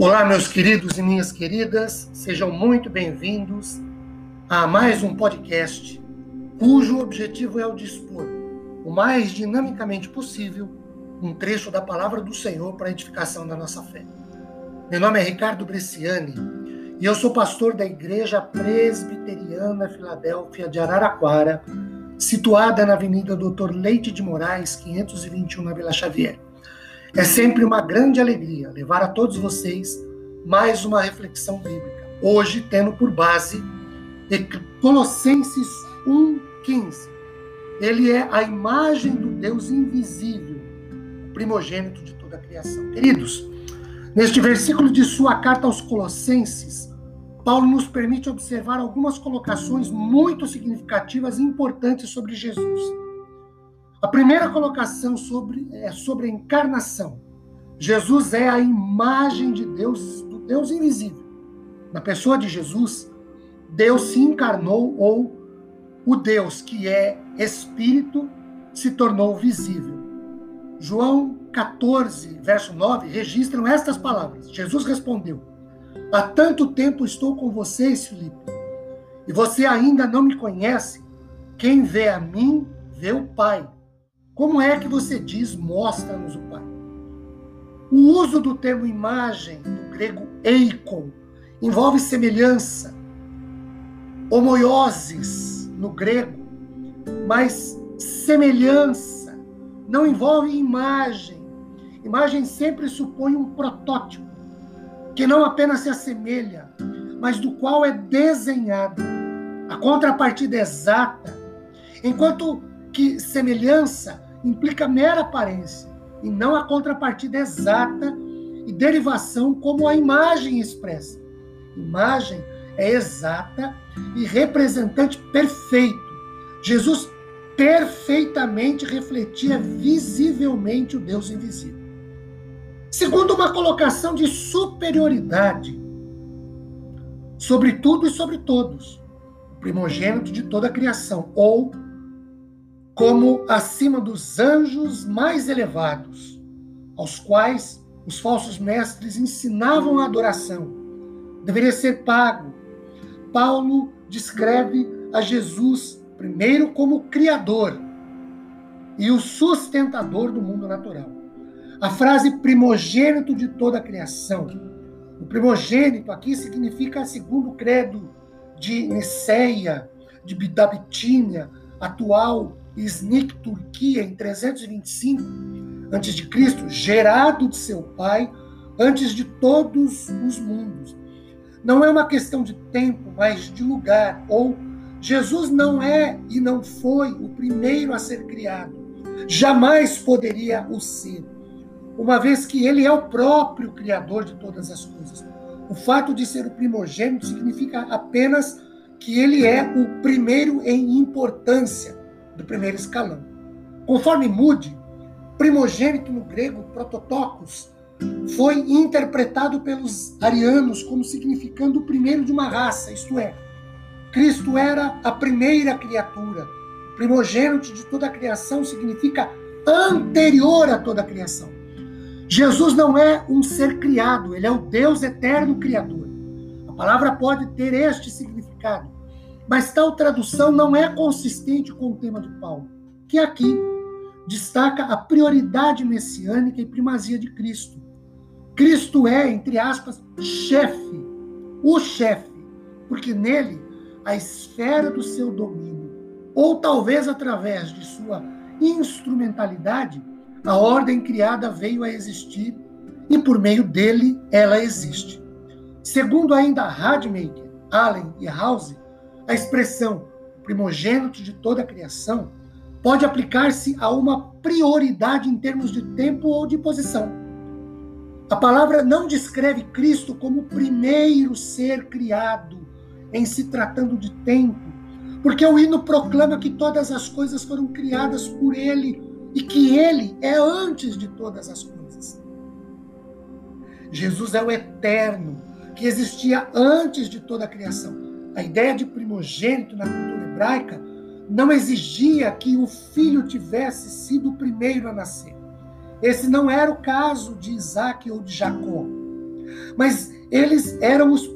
Olá, meus queridos e minhas queridas, sejam muito bem-vindos a mais um podcast cujo objetivo é o dispor o mais dinamicamente possível um trecho da palavra do Senhor para a edificação da nossa fé. Meu nome é Ricardo Bresciani e eu sou pastor da Igreja Presbiteriana Filadélfia de Araraquara, situada na Avenida Doutor Leite de Moraes, 521, na Vila Xavier. É sempre uma grande alegria levar a todos vocês mais uma reflexão bíblica. Hoje, tendo por base Colossenses 1,15. Ele é a imagem do Deus invisível, primogênito de toda a criação. Queridos, neste versículo de sua carta aos Colossenses, Paulo nos permite observar algumas colocações muito significativas e importantes sobre Jesus. A primeira colocação sobre, é sobre a encarnação. Jesus é a imagem de Deus, do Deus invisível. Na pessoa de Jesus, Deus se encarnou ou o Deus que é espírito se tornou visível. João 14, verso 9, registram estas palavras. Jesus respondeu: Há tanto tempo estou com vocês, Filipe, e você ainda não me conhece. Quem vê a mim, vê o Pai. Como é que você diz, mostra-nos o Pai? O uso do termo imagem, do grego eikon, envolve semelhança, homoioses no grego, mas semelhança não envolve imagem. Imagem sempre supõe um protótipo, que não apenas se assemelha, mas do qual é desenhado. A contrapartida exata, enquanto que semelhança implica mera aparência e não a contrapartida exata e derivação como a imagem expressa. Imagem é exata e representante perfeito. Jesus perfeitamente refletia visivelmente o Deus invisível. Segundo uma colocação de superioridade sobre tudo e sobre todos, o primogênito de toda a criação, ou como acima dos anjos mais elevados, aos quais os falsos mestres ensinavam a adoração. Deveria ser pago. Paulo descreve a Jesus primeiro como Criador e o sustentador do mundo natural. A frase primogênito de toda a criação. O primogênito aqui significa, segundo o credo de Niceia, de da Bitínia, atual Iznik, Turquia, em 325 a.C., gerado de seu pai antes de todos os mundos. Não é uma questão de tempo, mas de lugar. Ou Jesus não é e não foi o primeiro a ser criado. Jamais poderia o ser, uma vez que ele é o próprio Criador de todas as coisas. O fato de ser o primogênito significa apenas que ele é o primeiro em importância do primeiro escalão. Conforme Moody, primogênito no grego, prototokos, foi interpretado pelos arianos como significando o primeiro de uma raça, isto é, Cristo era a primeira criatura. Primogênito de toda a criação significa anterior a toda a criação. Jesus não é um ser criado, ele é o Deus eterno criador. A palavra pode ter este significado, mas tal tradução não é consistente com o tema de Paulo, que aqui destaca a prioridade messiânica e primazia de Cristo. Cristo é, entre aspas, chefe, o chefe, porque nele a esfera do seu domínio, ou talvez através de sua instrumentalidade, a ordem criada veio a existir e por meio dele ela existe. Segundo ainda Radmacher, Allen e House, a expressão primogênito de toda a criação pode aplicar-se a uma prioridade em termos de tempo ou de posição. A palavra não descreve Cristo como o primeiro ser criado em se tratando de tempo, porque o hino proclama que todas as coisas foram criadas por ele e que ele é antes de todas as coisas. Jesus é o eterno, que existia antes de toda a criação. A ideia de primogênito na cultura hebraica não exigia que o filho tivesse sido o primeiro a nascer. Esse não era o caso de Isaac ou de Jacó. mas eles eram os